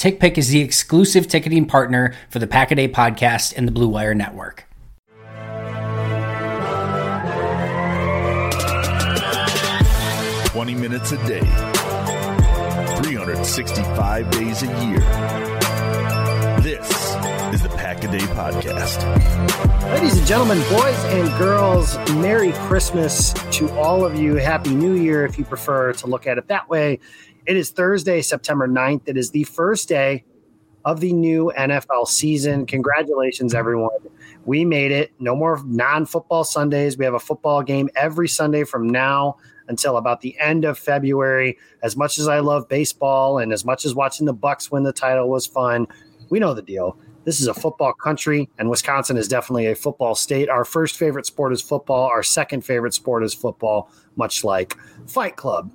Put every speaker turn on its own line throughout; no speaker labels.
TickPick is the exclusive ticketing partner for the Pack a Day podcast and the Blue Wire Network.
Twenty minutes a day, 365 days a year. This is the Pack a Day Podcast.
Ladies and gentlemen, boys and girls, Merry Christmas to all of you. Happy New Year if you prefer to look at it that way. It is Thursday, September 9th. It is the first day of the new NFL season. Congratulations, everyone. We made it. No more non football Sundays. We have a football game every Sunday from now until about the end of February. As much as I love baseball and as much as watching the Bucks win the title was fun, we know the deal. This is a football country, and Wisconsin is definitely a football state. Our first favorite sport is football. Our second favorite sport is football, much like Fight Club.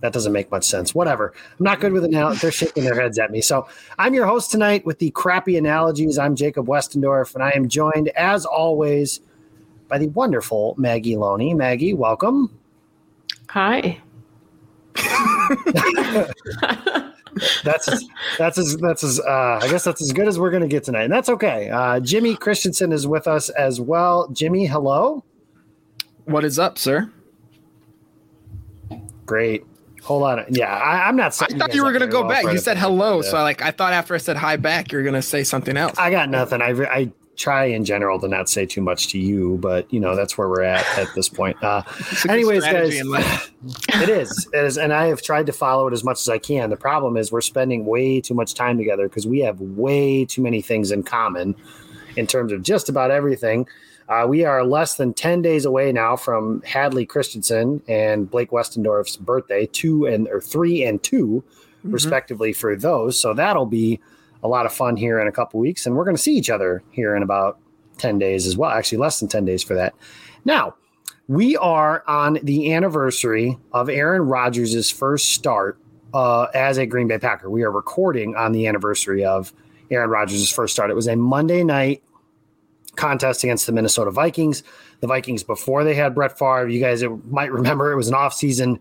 That doesn't make much sense. Whatever. I'm not good with it now. They're shaking their heads at me. So I'm your host tonight with the crappy analogies. I'm Jacob Westendorf, and I am joined, as always, by the wonderful Maggie Loney. Maggie, welcome.
Hi.
that's as, that's as that's as uh, I guess that's as good as we're going to get tonight, and that's okay. Uh, Jimmy Christensen is with us as well. Jimmy, hello.
What is up, sir?
Great. Hold on. Yeah, I, am not.
I thought you were going to go back. You said hello, so like I thought after I said hi back, you're going to say something else.
I got nothing. I I try in general to not say too much to you, but you know that's where we're at at this point. Uh, anyways, guys, it is, it is, and I have tried to follow it as much as I can. The problem is we're spending way too much time together because we have way too many things in common in terms of just about everything. Uh, we are less than 10 days away now from Hadley Christensen and Blake Westendorf's birthday, two and or three and 2 mm-hmm. respectively, for those. So that'll be a lot of fun here in a couple weeks. And we're going to see each other here in about 10 days as well. Actually, less than 10 days for that. Now, we are on the anniversary of Aaron Rodgers' first start uh, as a Green Bay Packer. We are recording on the anniversary of Aaron Rodgers' first start. It was a Monday night contest against the Minnesota Vikings. The Vikings, before they had Brett Favre, you guys might remember it was an offseason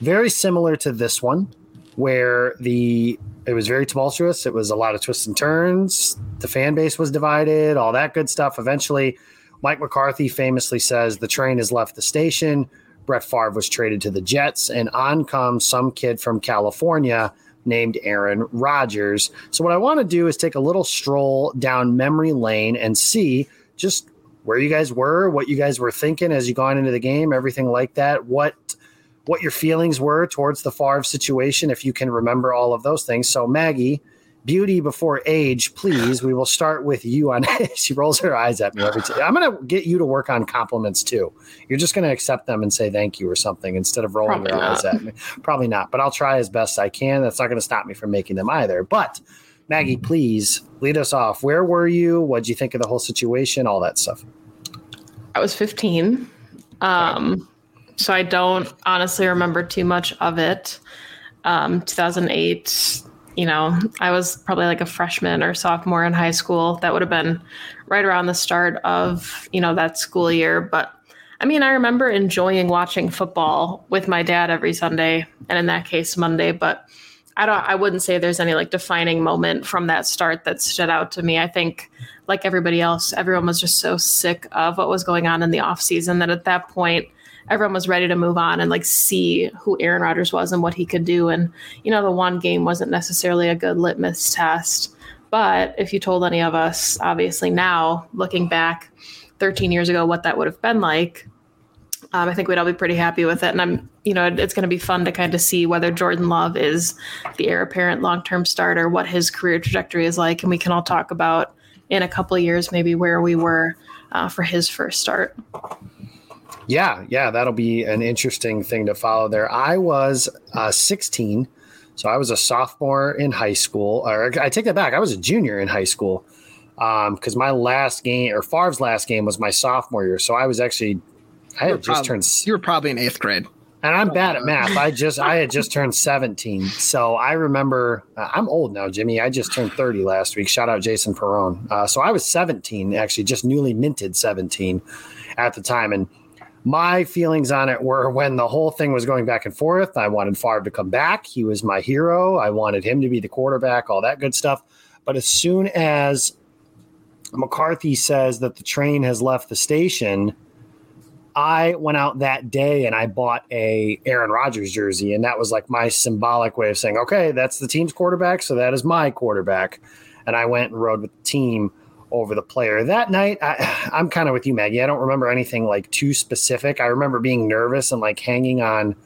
very similar to this one, where the it was very tumultuous. It was a lot of twists and turns. The fan base was divided, all that good stuff. Eventually, Mike McCarthy famously says the train has left the station. Brett Favre was traded to the Jets, and on comes some kid from California named Aaron Rodgers. So, what I want to do is take a little stroll down memory lane and see just where you guys were, what you guys were thinking as you gone into the game, everything like that. What what your feelings were towards the Favre situation, if you can remember all of those things. So, Maggie, beauty before age, please. We will start with you on. she rolls her eyes at me every time. I'm going to get you to work on compliments too. You're just going to accept them and say thank you or something instead of rolling Probably your not. eyes at me. Probably not, but I'll try as best I can. That's not going to stop me from making them either. But Maggie, please lead us off. Where were you? What did you think of the whole situation? All that stuff.
I was 15. Um, so I don't honestly remember too much of it. Um, 2008, you know, I was probably like a freshman or sophomore in high school. That would have been right around the start of, you know, that school year. But I mean, I remember enjoying watching football with my dad every Sunday, and in that case, Monday. But I don't. I wouldn't say there's any like defining moment from that start that stood out to me. I think, like everybody else, everyone was just so sick of what was going on in the off season that at that point, everyone was ready to move on and like see who Aaron Rodgers was and what he could do. And you know, the one game wasn't necessarily a good litmus test. But if you told any of us, obviously now looking back 13 years ago, what that would have been like, um, I think we'd all be pretty happy with it. And I'm, you know, it's going to be fun to kind of see whether Jordan Love is the heir apparent long term starter, what his career trajectory is like. And we can all talk about in a couple of years, maybe where we were uh, for his first start.
Yeah, yeah, that'll be an interesting thing to follow there. I was uh, 16, so I was a sophomore in high school. Or I take that back, I was a junior in high school because um, my last game or Favre's last game was my sophomore year. So I was actually I had just turned.
You were probably in eighth grade.
And I'm bad at math. I just I had just turned 17, so I remember uh, I'm old now, Jimmy. I just turned 30 last week. Shout out Jason Perone. Uh, so I was 17, actually, just newly minted 17 at the time, and my feelings on it were when the whole thing was going back and forth. I wanted Favre to come back. He was my hero. I wanted him to be the quarterback, all that good stuff. But as soon as McCarthy says that the train has left the station, I went out that day and I bought a Aaron Rodgers jersey, and that was like my symbolic way of saying, okay, that's the team's quarterback, so that is my quarterback. And I went and rode with the team over the player. That night, I, I'm kind of with you, Maggie. I don't remember anything like too specific. I remember being nervous and like hanging on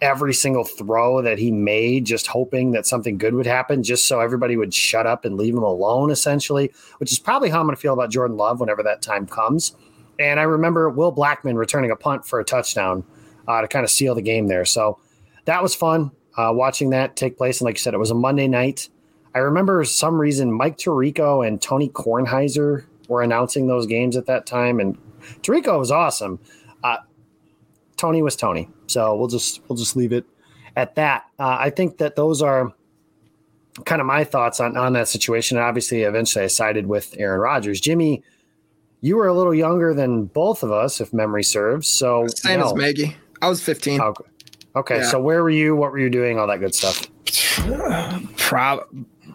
every single throw that he made, just hoping that something good would happen, just so everybody would shut up and leave him alone, essentially, which is probably how I'm going to feel about Jordan Love whenever that time comes. And I remember Will Blackmon returning a punt for a touchdown uh, to kind of seal the game there. So that was fun uh, watching that take place. And like you said, it was a Monday night. I remember some reason Mike Tirico and Tony Kornheiser were announcing those games at that time, and Tirico was awesome. Uh, Tony was Tony, so we'll just we'll just leave it at that. Uh, I think that those are kind of my thoughts on on that situation. And obviously, eventually, I sided with Aaron Rodgers. Jimmy, you were a little younger than both of us, if memory serves. So
same as Maggie. I was 15.
Okay. okay. Yeah. So where were you? What were you doing? All that good stuff.
Prob-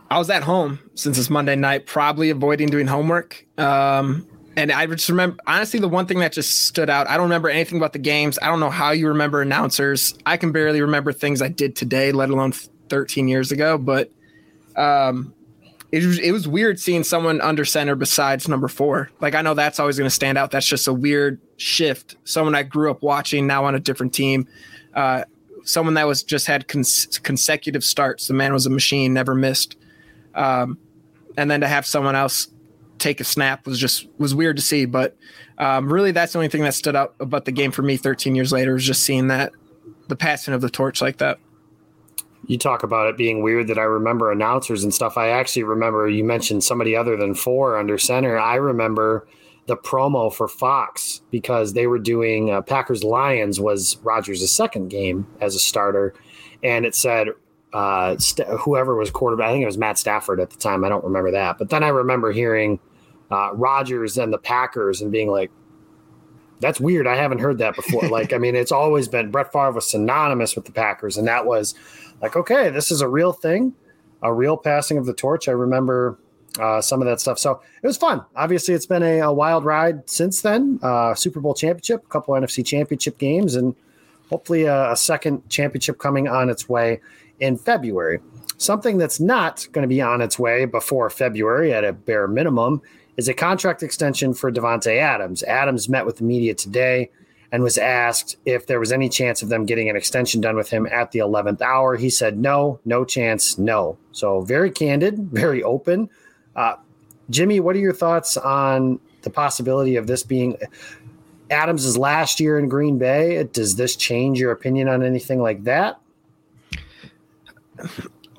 I was at home since it's Monday night, probably avoiding doing homework. Um, and I just remember, honestly, the one thing that just stood out, I don't remember anything about the games. I don't know how you remember announcers. I can barely remember things I did today, let alone 13 years ago. But um, it was, it was weird seeing someone under center besides number four. Like, I know that's always going to stand out. That's just a weird shift. Someone I grew up watching now on a different team. Uh, someone that was just had cons- consecutive starts. The man was a machine, never missed. Um, and then to have someone else take a snap was just was weird to see. But um, really, that's the only thing that stood out about the game for me 13 years later was just seeing that the passing of the torch like that.
You talk about it being weird that I remember announcers and stuff. I actually remember you mentioned somebody other than four under center. I remember the promo for Fox because they were doing uh, Packers Lions was Rodgers' second game as a starter, and it said uh, st- whoever was quarterback. I think it was Matt Stafford at the time. I don't remember that, but then I remember hearing uh, Rodgers and the Packers and being like, "That's weird. I haven't heard that before." like, I mean, it's always been Brett Favre was synonymous with the Packers, and that was like, okay, this is a real thing, a real passing of the torch. I remember uh, some of that stuff. So it was fun. Obviously, it's been a, a wild ride since then. Uh, Super Bowl championship, a couple NFC championship games, and hopefully a, a second championship coming on its way in February. Something that's not going to be on its way before February at a bare minimum is a contract extension for Davante Adams. Adams met with the media today and was asked if there was any chance of them getting an extension done with him at the 11th hour. He said, no, no chance, no. So very candid, very open. Uh, Jimmy, what are your thoughts on the possibility of this being Adams' last year in Green Bay? Does this change your opinion on anything like that?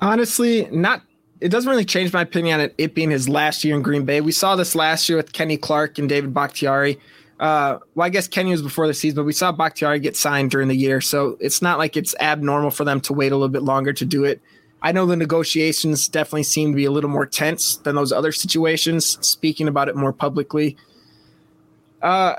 Honestly, not. It doesn't really change my opinion on it, it being his last year in Green Bay. We saw this last year with Kenny Clark and David Bakhtiari. Uh, well, I guess Kenny was before the season, but we saw Bakhtiari get signed during the year, so it's not like it's abnormal for them to wait a little bit longer to do it. I know the negotiations definitely seem to be a little more tense than those other situations. Speaking about it more publicly, uh,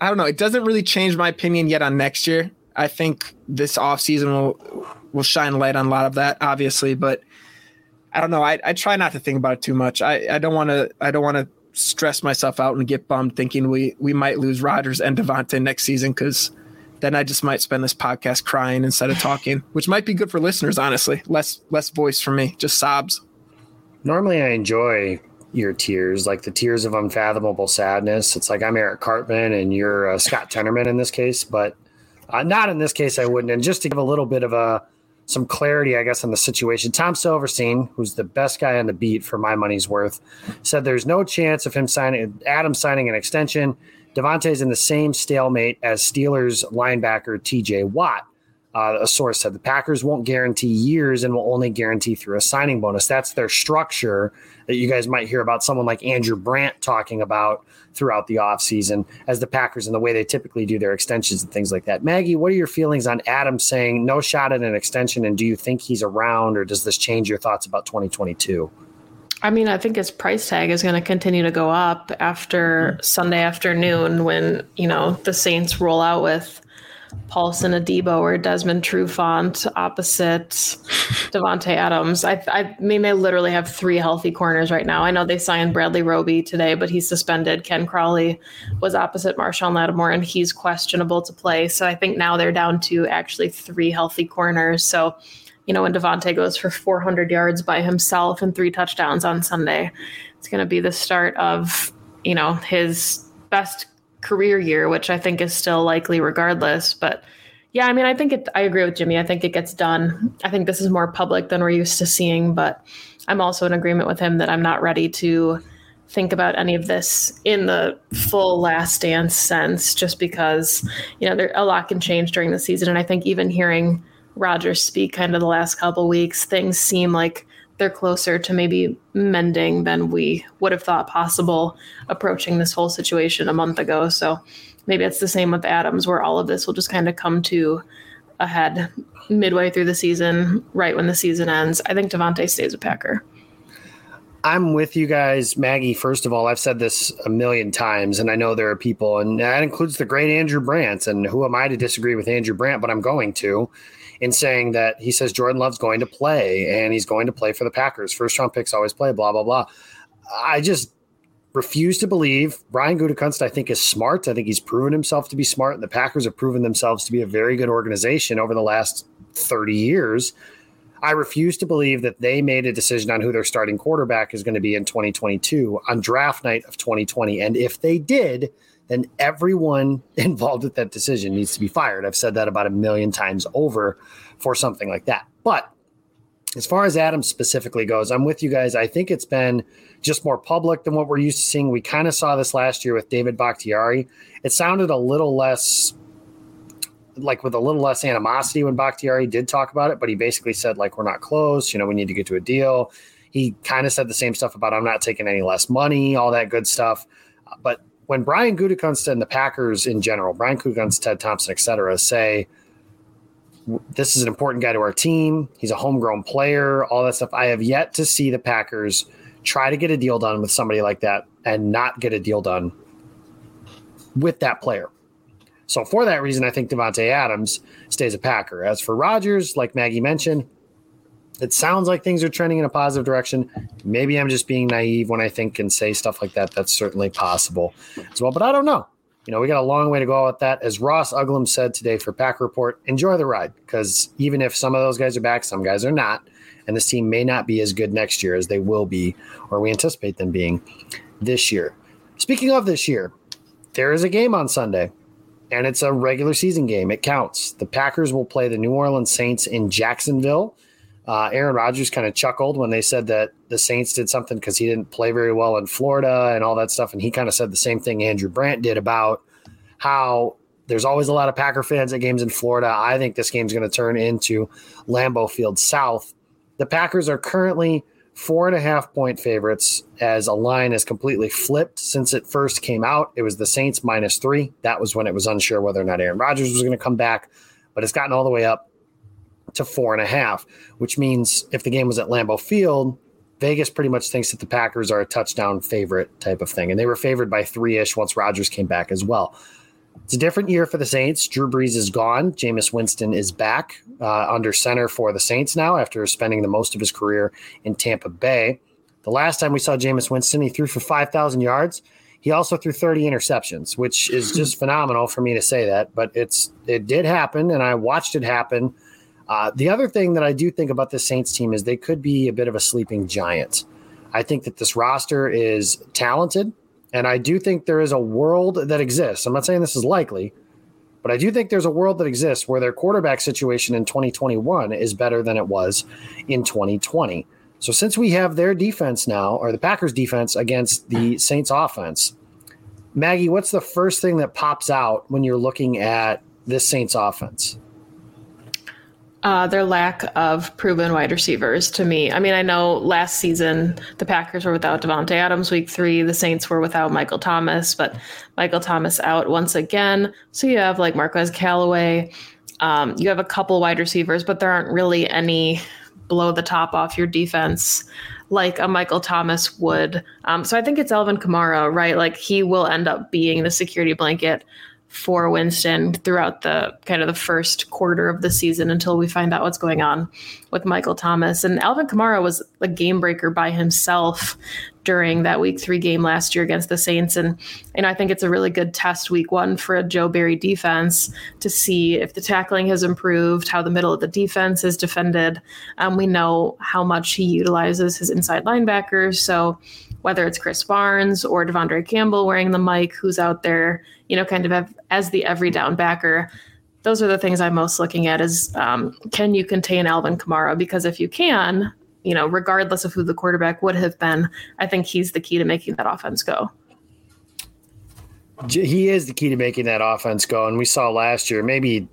I don't know. It doesn't really change my opinion yet on next year. I think this offseason will will shine light on a lot of that, obviously, but I don't know. I, I try not to think about it too much. I, I don't want to I don't want to stress myself out and get bummed thinking we we might lose Rodgers and Davante next season because then I just might spend this podcast crying instead of talking, which might be good for listeners, honestly. Less less voice for me, just sobs.
Normally I enjoy your tears, like the tears of unfathomable sadness. It's like I'm Eric Cartman and you're uh, Scott Tenorman in this case, but uh, not in this case. I wouldn't. And just to give a little bit of a some clarity, I guess, on the situation. Tom Silverstein, who's the best guy on the beat for my money's worth, said there's no chance of him signing Adam signing an extension. Davante's in the same stalemate as Steelers linebacker TJ Watt. Uh, a source said the Packers won't guarantee years and will only guarantee through a signing bonus. That's their structure that you guys might hear about someone like Andrew Brandt talking about throughout the offseason as the Packers and the way they typically do their extensions and things like that. Maggie, what are your feelings on Adam saying no shot at an extension? And do you think he's around or does this change your thoughts about 2022?
I mean, I think his price tag is going to continue to go up after mm-hmm. Sunday afternoon when, you know, the Saints roll out with Paulson Adebo or Desmond Trufant opposite Davante Adams. I, I mean, they literally have three healthy corners right now. I know they signed Bradley Roby today, but he's suspended. Ken Crawley was opposite Marshon Lattimore, and he's questionable to play. So I think now they're down to actually three healthy corners. So, you know, when Davante goes for 400 yards by himself and three touchdowns on Sunday, it's going to be the start of, you know, his best career year, which I think is still likely regardless. But yeah, I mean, I think it, I agree with Jimmy. I think it gets done. I think this is more public than we're used to seeing, but I'm also in agreement with him that I'm not ready to think about any of this in the full last dance sense, just because, you know, there, a lot can change during the season. And I think even hearing Rodgers speak kind of the last couple weeks, things seem like they're closer to maybe mending than we would have thought possible approaching this whole situation a month ago. So maybe it's the same with Adams, where all of this will just kind of come to a head midway through the season, right when the season ends. I think Davante stays a Packer.
I'm with you guys, Maggie. First of all, I've said this a million times, and I know there are people, and that includes the great Andrew Brandt. And who am I to disagree with Andrew Brandt? But I'm going to in saying that he says Jordan Love's going to play and he's going to play for the Packers. First round picks always play, blah, blah, blah. I just refuse to believe Brian Gutekunst, I think, is smart. I think he's proven himself to be smart. And the Packers have proven themselves to be a very good organization over the last 30 years. I refuse to believe that they made a decision on who their starting quarterback is going to be in 2022 on draft night of 2020. And if they did, then everyone involved with that decision needs to be fired. I've said that about a million times over for something like that. But as far as Adams specifically goes, I'm with you guys. I think it's been just more public than what we're used to seeing. We kind of saw this last year with David Bakhtiari. It sounded a little less like with a little less animosity when Bakhtiari did talk about it, but he basically said, like, we're not close, you know, we need to get to a deal. He kind of said the same stuff about I'm not taking any less money, all that good stuff. But when Brian Gutekunst and the Packers in general, Brian Gutekunst, Ted Thompson, et cetera, say this is an important guy to our team. He's a homegrown player, all that stuff. I have yet to see the Packers try to get a deal done with somebody like that and not get a deal done with that player. So for that reason, I think Davante Adams stays a Packer. As for Rodgers, like Maggie mentioned, it sounds like things are trending in a positive direction. Maybe I'm just being naive when I think and say stuff like that. That's certainly possible as well, but I don't know. You know, we got a long way to go with that. As Ross Uglem said today for Pack Report, enjoy the ride because even if some of those guys are back, some guys are not. And this team may not be as good next year as they will be, or we anticipate them being this year. Speaking of this year, there is a game on Sunday, and it's a regular season game. It counts. The Packers will play the New Orleans Saints in Jacksonville. Uh, Aaron Rodgers kind of chuckled when they said that the Saints did something because he didn't play very well in Florida and all that stuff. And he kind of said the same thing Andrew Brandt did about how there's always a lot of Packer fans at games in Florida. I think this game's going to turn into Lambeau Field South. The Packers are currently four and a half point favorites as a line has completely flipped since it first came out. It was the Saints minus three. That was when it was unsure whether or not Aaron Rodgers was going to come back, but it's gotten all the way up to four and a half, which means if the game was at Lambeau Field, Vegas pretty much thinks that the Packers are a touchdown favorite type of thing. And they were favored by three ish once Rodgers came back as well. It's a different year for the Saints. Drew Brees is gone. Jameis Winston is back uh, under center for the Saints now after spending the most of his career in Tampa Bay. The last time we saw Jameis Winston, he threw for 5,000 yards. He also threw 30 interceptions, which is just phenomenal for me to say that, but it's it did happen, and I watched it happen. Uh, the other thing that I do think about this Saints team is they could be a bit of a sleeping giant. I think that this roster is talented. And I do think there is a world that exists. I'm not saying this is likely, but I do think there's a world that exists where their quarterback situation in 2021 is better than it was in 2020. So since we have their defense now, or the Packers defense against the Saints offense, Maggie, what's the first thing that pops out when you're looking at this Saints offense?
Uh, their lack of proven wide receivers to me. I mean, I know last season the Packers were without Davante Adams week three. The Saints were without Michael Thomas, but Michael Thomas out once again. So you have like Marquez Callaway. Um, you have a couple wide receivers, but there aren't really any blow the top off your defense like a Michael Thomas would. Um, so I think it's Alvin Kamara, right? Like he will end up being the security blanket for Winston throughout the kind of the first quarter of the season until we find out what's going on with Michael Thomas. And Alvin Kamara was a game breaker by himself during that week three game last year against the Saints. And, and I think it's a really good test week one for a Joe Barry defense to see if the tackling has improved, how the middle of the defense is defended. Um, we know how much he utilizes his inside linebackers. So whether it's Krys Barnes or De'Vondre Campbell wearing the mic, who's out there, you know, kind of as the every down backer. Those are the things I'm most looking at is um, can you contain Alvin Kamara? Because if you can, you know, regardless of who the quarterback would have been, I think he's the key to making that offense go.
He is the key to making that offense go. And we saw last year, maybe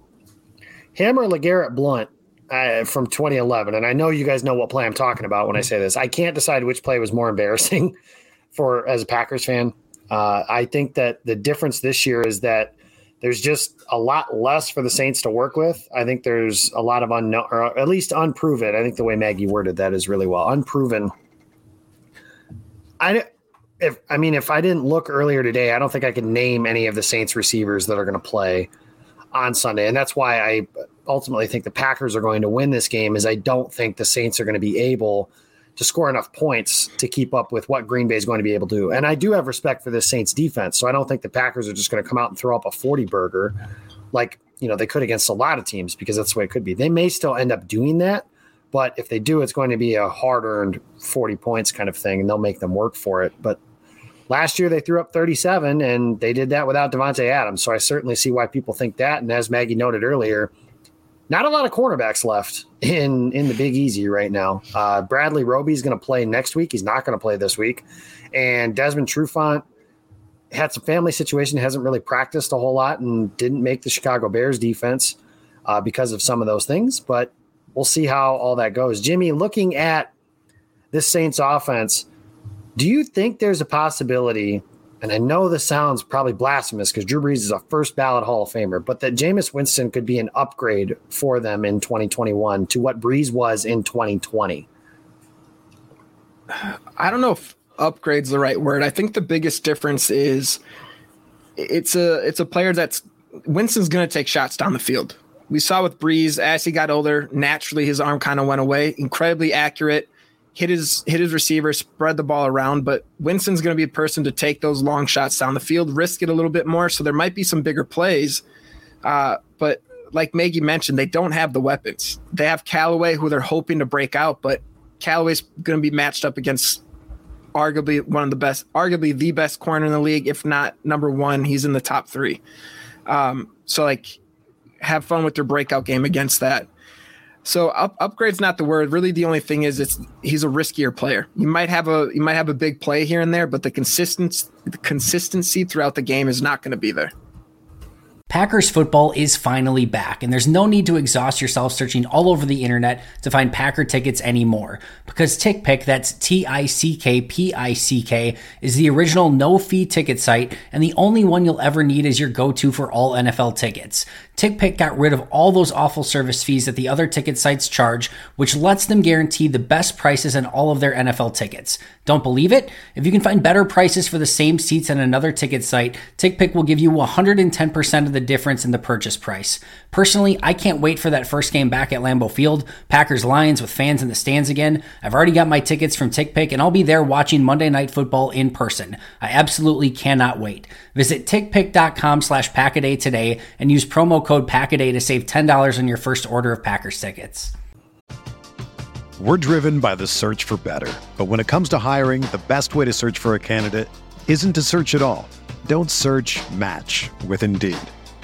him or LeGarrette Blunt uh, from 2011. And I know you guys know what play I'm talking about when I say this. I can't decide which play was more embarrassing for as a Packers fan. Uh, I think that the difference this year is that there's just a lot less for the Saints to work with. I think there's a lot of unknown, or at least unproven. I think the way Maggie worded that is really well. Unproven. I if I mean if I didn't look earlier today, I don't think I could name any of the Saints receivers that are going to play on Sunday, and that's why I ultimately think the Packers are going to win this game. Is I don't think the Saints are going to be able to score enough points to keep up with what Green Bay is going to be able to do. And I do have respect for the Saints defense. So I don't think the Packers are just going to come out and throw up a 40 burger like, you know, they could against a lot of teams because that's the way it could be. They may still end up doing that, but if they do, it's going to be a hard earned 40 points kind of thing and they'll make them work for it. But last year they threw up 37 and they did that without Davante Adams. So I certainly see why people think that. And as Maggie noted earlier, not a lot of cornerbacks left in in the Big Easy right now. Uh, Bradley is going to play next week. He's not going to play this week, and Desmond Trufant had some family situation, hasn't really practiced a whole lot, and didn't make the Chicago Bears defense uh, because of some of those things. But we'll see how all that goes. Jimmy, looking at this Saints offense, do you think there's a possibility and I know this sounds probably blasphemous because Drew Brees is a first ballot Hall of Famer, but that Jameis Winston could be an upgrade for them in 2021 to what Brees was in 2020.
I don't know if upgrade's the right word. I think the biggest difference is it's a it's a player that's Winston's going to take shots down the field. We saw with Brees as he got older, naturally his arm kind of went away. Incredibly accurate hit his hit his receiver, spread the ball around. But Winston's going to be a person to take those long shots down the field, risk it a little bit more. So there might be some bigger plays. Uh, but like Maggie mentioned, they don't have the weapons. They have Callaway, who they're hoping to break out, but Callaway's going to be matched up against arguably one of the best, arguably the best corner in the league, if not number one. He's in the top three. Um, so like, have fun with their breakout game against that. So up, upgrade's not the word. Really, the only thing is it's he's a riskier player. You might have a you might have a big play here and there, but the consistency the consistency throughout the game is not going to be there.
Packers football is finally back, and there's no need to exhaust yourself searching all over the internet to find Packer tickets anymore. Because TickPick, that's T I C K P I C K, is the original no fee ticket site and the only one you'll ever need as your go to for all NFL tickets. TickPick got rid of all those awful service fees that the other ticket sites charge, which lets them guarantee the best prices on all of their NFL tickets. Don't believe it? If you can find better prices for the same seats on another ticket site, TickPick will give you 110% of the difference in the purchase price. Personally, I can't wait for that first game back at Lambeau Field, Packers Lions with fans in the stands again. I've already got my tickets from TickPick and I'll be there watching Monday Night Football in person. I absolutely cannot wait. Visit tickpick.com slash packaday today and use promo code packaday to save $10 on your first order of Packers tickets.
We're driven by the search for better. But when it comes to hiring, the best way to search for a candidate isn't to search at all. Don't search match with Indeed.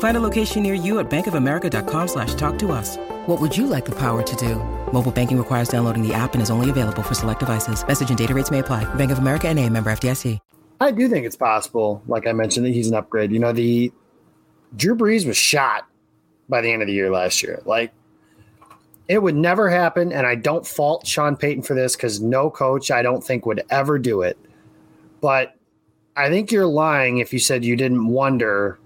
Find a location near you at bankofamerica.com slash talk to us. What would you like the power to do? Mobile banking requires downloading the app and is only available for select devices. Message and data rates may apply. Bank of America and a member FDIC.
I do think it's possible, like I mentioned, that he's an upgrade. You know, the Drew Brees was shot by the end of the year last year. Like it would never happen, and I don't fault Sean Payton for this because no coach I don't think would ever do it. But I think you're lying if you said you didn't wonder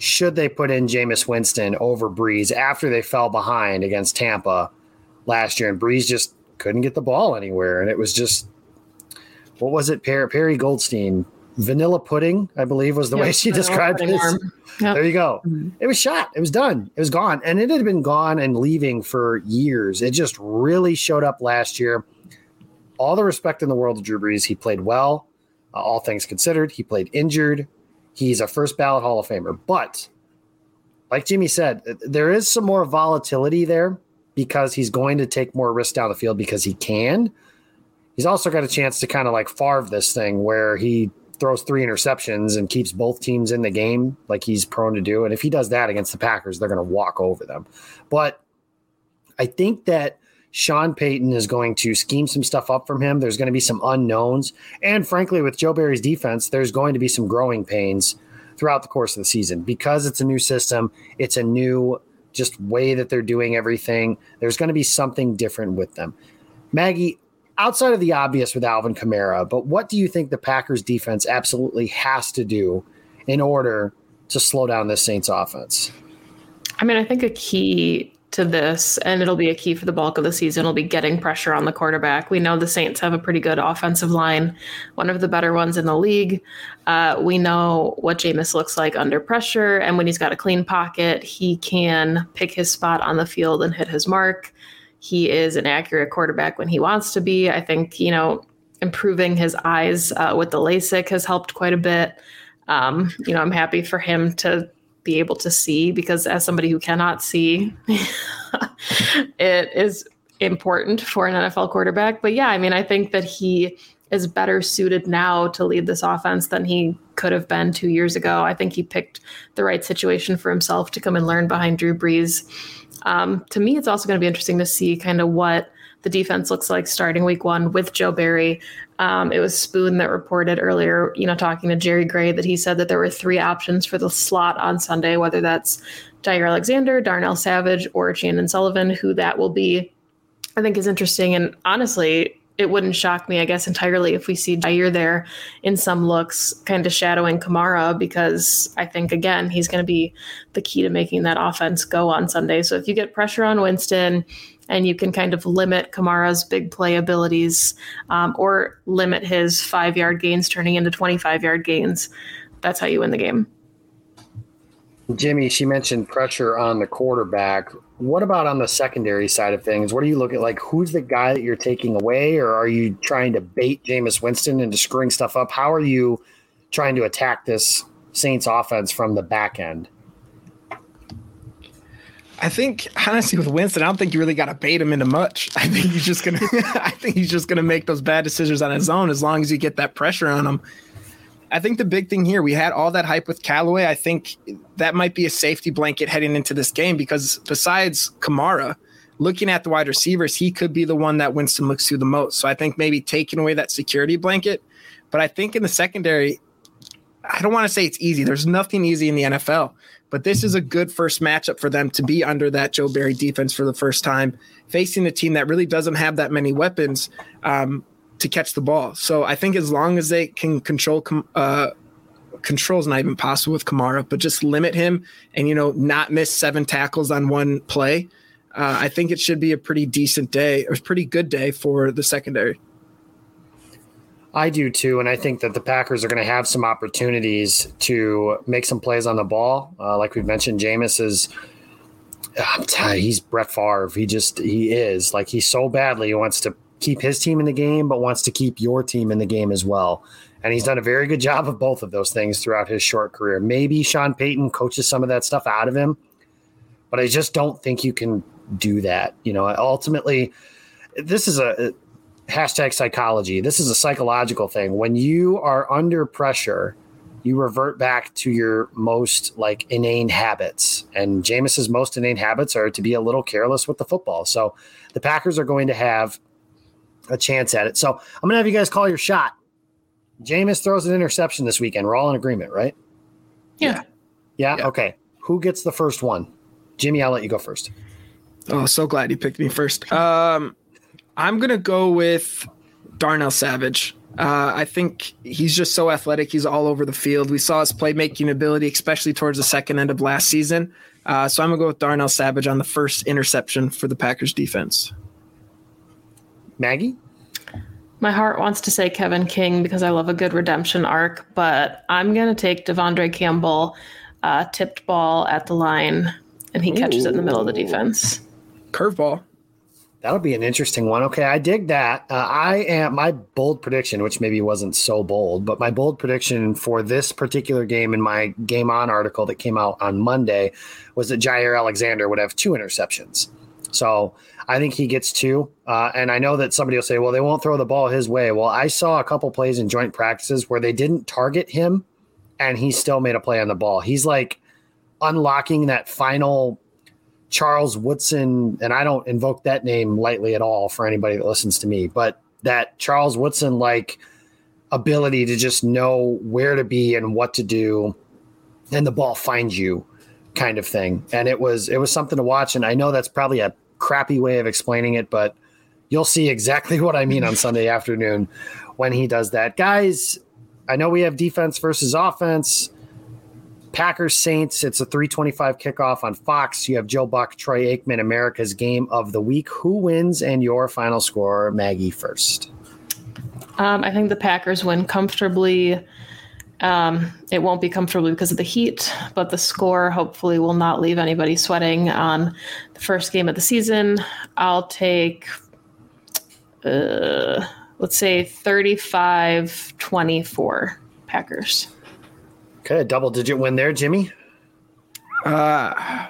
should they put in Jameis Winston over Brees after they fell behind against Tampa last year, and Brees just couldn't get the ball anywhere, and it was just what was it, Perry, Perry Goldstein? Vanilla pudding, I believe, was the yep, way she described it. Yep. There you go. Mm-hmm. It was shot. It was done. It was gone, and it had been gone and leaving for years. It just really showed up last year. All the respect in the world to Drew Brees. He played well, uh, all things considered. He played injured. He's a first ballot Hall of Famer, but like Jimmy said, there is some more volatility there because he's going to take more risks down the field because he can he's also got a chance to kind of like Favre this thing where he throws three interceptions and keeps both teams in the game like he's prone to do. And if he does that against the Packers, they're going to walk over them. But I think that Sean Payton is going to scheme some stuff up from him. There's going to be some unknowns. And frankly, with Joe Barry's defense, there's going to be some growing pains throughout the course of the season because it's a new system. It's a new just way that they're doing everything. There's going to be something different with them. Maggie, outside of the obvious with Alvin Kamara, but what do you think the Packers defense absolutely has to do in order to slow down this Saints offense?
I mean, I think a key to this, and it'll be a key for the bulk of the season, It'll be getting pressure on the quarterback. We know the Saints have a pretty good offensive line, one of the better ones in the league. Uh, we know what Jameis looks like under pressure, and when he's got a clean pocket, he can pick his spot on the field and hit his mark. He is an accurate quarterback when he wants to be. I think, you know, improving his eyes uh, with the LASIK has helped quite a bit. Um, you know, I'm happy for him to be able to see because as somebody who cannot see, it is important for an NFL quarterback. But yeah, I mean, I think that he is better suited now to lead this offense than he could have been two years ago. I think he picked the right situation for himself to come and learn behind Drew Brees. Um, to me, it's also going to be interesting to see kind of what the defense looks like starting week one with Joe Barry. Um, it was Spoon that reported earlier, you know, talking to Jerry Gray, that he said that there were three options for the slot on Sunday, whether that's Jaire Alexander, Darnell Savage, or Chandon Sullivan, who that will be, I think is interesting. And honestly, it wouldn't shock me, I guess, entirely if we see Jaire there in some looks, kind of shadowing Kamara, because I think, again, he's going to be the key to making that offense go on Sunday. So if you get pressure on Winston and you can kind of limit Kamara's big play abilities um, or limit his five yard gains turning into 25 yard gains, that's how you win the game.
Jimmy, she mentioned pressure on the quarterback. What about on the secondary side of things? What do you look at? Like, who's the guy that you're taking away, or are you trying to bait Jameis Winston into screwing stuff up? How are you trying to attack this Saints offense from the back end?
I think honestly with Winston, I don't think you really got to bait him into much. I think he's just gonna. I think he's just gonna make those bad decisions on his own as long as you get that pressure on him. I think the big thing here, we had all that hype with Callaway. I think that might be a safety blanket heading into this game because besides Kamara, looking at the wide receivers, he could be the one that Winston looks to the most. So I think maybe taking away that security blanket. But I think in the secondary, I don't want to say it's easy. There's nothing easy in the NFL, but this is a good first matchup for them to be under that Joe Barry defense for the first time, facing a team that really doesn't have that many weapons. Um, to catch the ball. So I think as long as they can control uh, control's not even possible with Kamara, but just limit him and you know not miss seven tackles on one play. Uh, I think it should be a pretty decent day or pretty good day for the secondary.
I do too, and I think that the Packers are going to have some opportunities to make some plays on the ball. Uh, like we've mentioned, Jameis is. he's Brett Favre. He just he is like he so badly wants to keep his team in the game, but wants to keep your team in the game as well. And he's done a very good job of both of those things throughout his short career. Maybe Sean Payton coaches some of that stuff out of him, but I just don't think you can do that. You know, ultimately, this is a hashtag psychology. This is a psychological thing. When you are under pressure, you revert back to your most like inane habits. And Jameis's most inane habits are to be a little careless with the football. So the Packers are going to have a chance at it. So I'm gonna have you guys call your shot. Jameis throws an interception this weekend. We're all in agreement, right?
Yeah.
Yeah. yeah. Okay. Who gets the first one? Jimmy, I'll let you go first.
Oh, so glad you picked me first. Um, I'm gonna go with Darnell Savage. Uh, I think he's just so athletic. He's all over the field. We saw his playmaking ability, especially towards the second end of last season. Uh, so I'm gonna go with Darnell Savage on the first interception for the Packers defense.
Maggie?
My heart wants to say Kevin King because I love a good redemption arc, but I'm going to take De'Vondre Campbell, uh, tipped ball at the line, and he catches Ooh. it in the middle of the defense.
Curveball.
That'll be an interesting one. Okay, I dig that. Uh, I am my bold prediction, which maybe wasn't so bold, but my bold prediction for this particular game in my game on article that came out on Monday was that Jaire Alexander would have two interceptions. So I think he gets two. Uh, and I know that somebody will say, well, they won't throw the ball his way. Well, I saw a couple plays in joint practices where they didn't target him and he still made a play on the ball. He's like unlocking that final Charles Woodson. And I don't invoke that name lightly at all for anybody that listens to me, but that Charles Woodson like ability to just know where to be and what to do and the ball finds you kind of thing. And it was it was something to watch. And I know that's probably a crappy way of explaining it, but you'll see exactly what I mean on Sunday afternoon when he does that. Guys, I know we have defense versus offense. Packers Saints, it's a 325 kickoff on Fox. You have Joe Buck, Troy Aikman, America's game of the week. Who wins and your final score, Maggie, first?
Um, I think the Packers win comfortably. Um, it won't be comfortable because of the heat, but the score hopefully will not leave anybody sweating on the first game of the season. I'll take, uh, let's say 35 24 Packers.
Okay, a double digit win there, Jimmy.
Uh,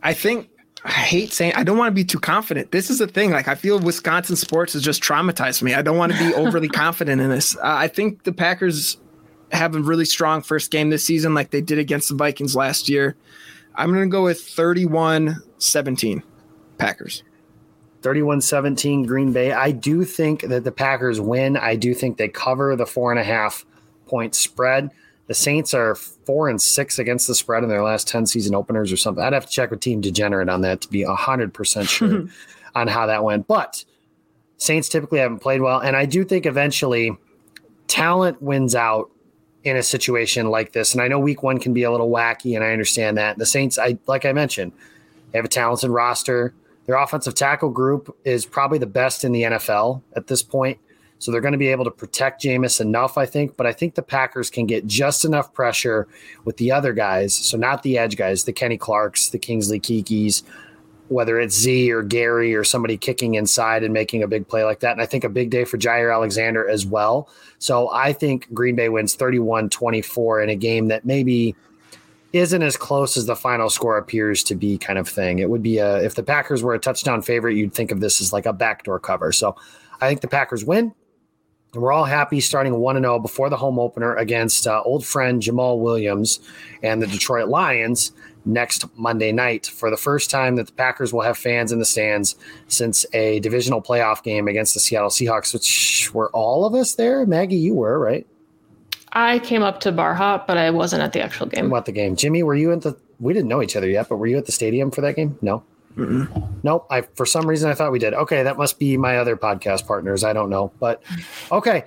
I think I hate saying I don't want to be too confident. This is the thing. Like I feel Wisconsin sports has just traumatized me. I don't want to be overly confident in this. Uh, I think the Packers have a really strong first game this season, like they did against the Vikings last year. I'm going to go with 31 17 Packers.
31 17 Green Bay. I do think that the Packers win. I do think they cover the four and a half point spread. The Saints are four and six against the spread in their last 10 season openers or something. I'd have to check with Team Degenerate on that to be 100% sure on how that went. But Saints typically haven't played well. And I do think eventually talent wins out in a situation like this. And I know week one can be a little wacky, and I understand that. The Saints, I like I mentioned, they have a talented roster. Their offensive tackle group is probably the best in the NFL at this point. So they're going to be able to protect Jameis enough, I think. But I think the Packers can get just enough pressure with the other guys. So not the edge guys, the Kenny Clarks, the Kingsley Kekes, whether it's Z or Gary or somebody kicking inside and making a big play like that. And I think a big day for Jaire Alexander as well. So I think Green Bay wins 31 24 in a game that maybe isn't as close as the final score appears to be kind of thing. It would be a, if the Packers were a touchdown favorite, you'd think of this as like a backdoor cover. So I think the Packers win. And we're all happy starting 1 0 before the home opener against uh, old friend Jamaal Williams and the Detroit Lions next Monday night for the first time that the Packers will have fans in the stands since a divisional playoff game against the Seattle Seahawks, which were all of us there. Maggie, you were, right?
I came up to Bar Hop, but I wasn't at the actual game.
What the game? Jimmy, were you at the we didn't know each other yet, but were you at the stadium for that game? No. Mm-mm. Nope. I for some reason I thought we did. Okay, that must be my other podcast partners. I don't know, but okay.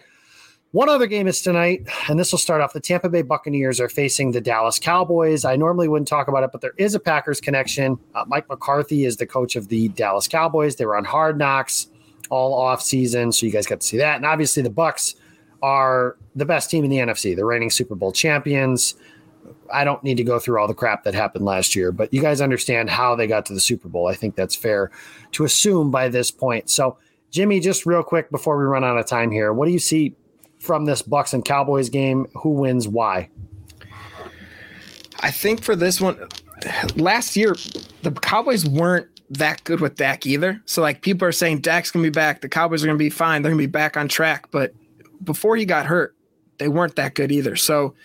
One other game is tonight, and this will start off. The Tampa Bay Buccaneers are facing the Dallas Cowboys. I normally wouldn't talk about it, but there is a Packers connection. Uh, Mike McCarthy is the coach of the Dallas Cowboys. They were on Hard Knocks all off season, so you guys got to see that. And obviously, the Bucks are the best team in the NFC. They're reigning Super Bowl champions. I don't need to go through all the crap that happened last year, but you guys understand how they got to the Super Bowl. I think that's fair to assume by this point. So, Jimmy, just real quick before we run out of time here, what do you see from this Bucks and Cowboys game? Who wins? Why?
I think for this one, last year the Cowboys weren't that good with Dak either. So like people are saying Dak's gonna be back, the Cowboys are gonna be fine, they're gonna be back on track. But before he got hurt, they weren't that good either. So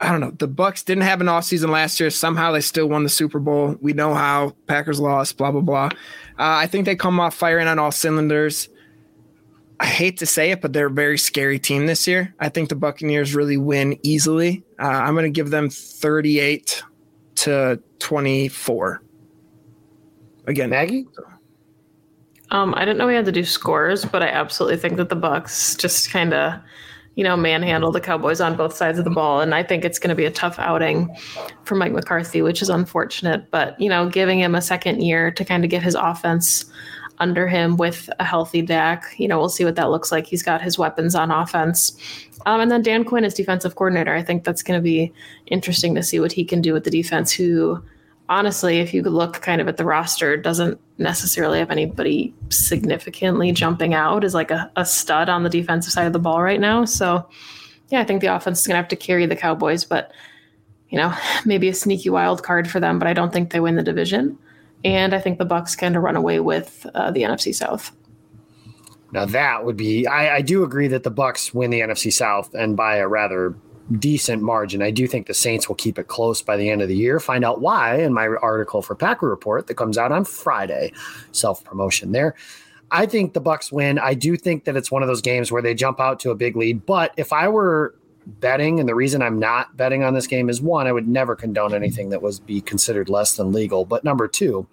I don't know. The Bucks didn't have an off season last year. Somehow they still won the Super Bowl. We know how Packers lost. Blah blah blah. Uh, I think they come off firing on all cylinders. I hate to say it, but they're a very scary team this year. I think the Buccaneers really win easily. Uh, I'm going to give them 38 to 24. Again,
Maggie.
Um, I didn't know we had to do scores, but I absolutely think that the Bucks just kind of, you know, manhandle the Cowboys on both sides of the ball, and I think it's going to be a tough outing for Mike McCarthy, which is unfortunate. But you know, giving him a second year to kind of get his offense under him with a healthy Dak. You know, we'll see what that looks like. He's got his weapons on offense. Um, and then Dan Quinn is defensive coordinator. I think that's going to be interesting to see what he can do with the defense, who honestly, if you look kind of at the roster, doesn't necessarily have anybody significantly jumping out as like a, a stud on the defensive side of the ball right now. So, yeah, I think the offense is going to have to carry the Cowboys, but, you know, maybe a sneaky wild card for them, but I don't think they win the division and I think the Bucks kind of run away with uh, the NFC South.
Now that would be I, I do agree that the Bucks win the NFC South and by a rather decent margin. I do think the Saints will keep it close by the end of the year. Find out why in my article for Packer Report that comes out on Friday. Self promotion there. I think the Bucks win. I do think that it's one of those games where they jump out to a big lead. But if I were betting, and the reason I'm not betting on this game is one, I would never condone anything that was be considered less than legal. But number two,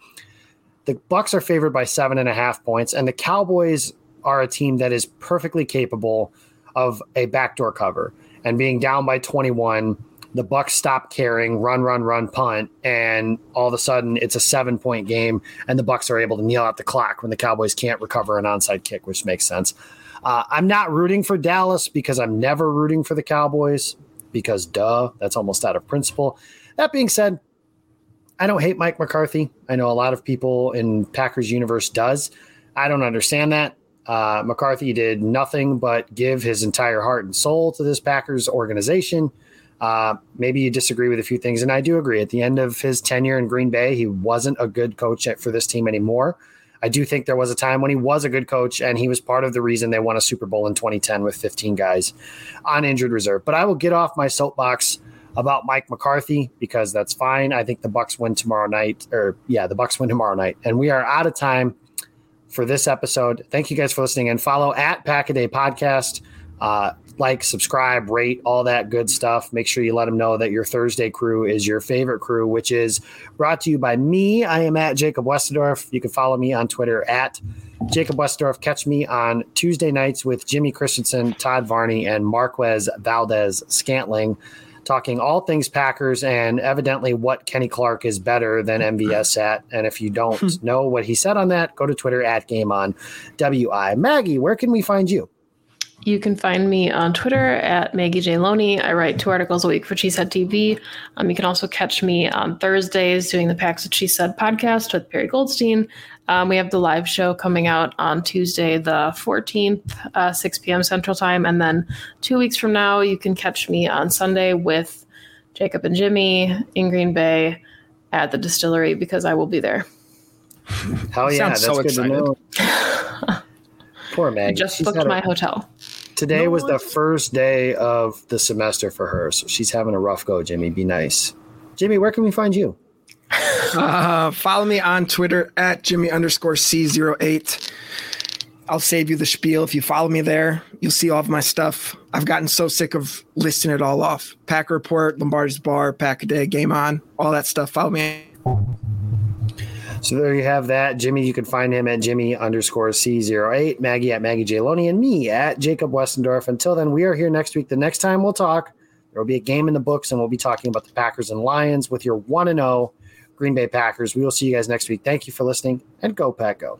the Bucks are favored by seven and a half points, and the Cowboys are a team that is perfectly capable of a backdoor cover. And being down by 21, the Bucks stop caring, run, run, run, punt, and all of a sudden it's a seven point game, and the Bucks are able to kneel out the clock when the Cowboys can't recover an onside kick, which makes sense. Uh, I'm not rooting for Dallas because I'm never rooting for the Cowboys because duh, that's almost out of principle. That being said, I don't hate Mike McCarthy. I know a lot of people in Packers universe does. I don't understand that. Uh, McCarthy did nothing but give his entire heart and soul to this Packers organization. Uh, maybe you disagree with a few things, and I do agree. At the end of his tenure in Green Bay, he wasn't a good coach for this team anymore. I do think there was a time when he was a good coach, and he was part of the reason they won a Super Bowl in 2010 with 15 guys on injured reserve. But I will get off my soapbox about Mike McCarthy because that's fine. I think the Bucks win tomorrow night, or yeah, the Bucks win tomorrow night, and we are out of time for this episode. Thank you guys for listening, and follow at Pack a Day Podcast. Uh, like, subscribe, rate, all that good stuff. Make sure you let them know that your Thursday crew is your favorite crew, which is brought to you by me. I am at Jacob Westendorf. You can follow me on Twitter at Jacob Westendorf. Catch me on Tuesday nights with Jimmy Christensen, Todd Varney, and Marquez Valdes Scantling, talking all things Packers and evidently what Kenny Clark is better than MVS at. And if you don't know what he said on that, go to Twitter at Game On WI. Maggie, where can we find you?
You can find me on Twitter at Maggie J. Loney. I write two articles a week for Cheesehead TV. Um, you can also catch me on Thursdays doing the Packs of Cheesehead podcast with Perry Goldstein. Um, we have the live show coming out on Tuesday, the 14th, uh, 6 p.m. Central Time. And then two weeks from now, you can catch me on Sunday with Jacob and Jimmy in Green Bay at the distillery because I will be there.
Hell yeah, that's so good excited. to know. Poor Maggie.
Just she's booked my a, hotel.
Today no was the first day of the semester for her, so she's having a rough go. Jimmy, be nice. Jimmy, where can we find you?
Uh, follow me on Twitter at Jimmy underscore C08. I'll save you the spiel. If you follow me there, you'll see all of my stuff. I've gotten so sick of listing it all off. Pack Report, Lombardi's Bar, Pack a Day, Game On, all that stuff. Follow me
so there you have that. Jimmy, you can find him at Jimmy underscore C08, Maggie at Maggie J. Loney, and me at Jacob Westendorf. Until then, we are here next week. The next time we'll talk, there will be a game in the books, and we'll be talking about the Packers and Lions with your 1 0 Green Bay Packers. We will see you guys next week. Thank you for listening, and go, Pack, go.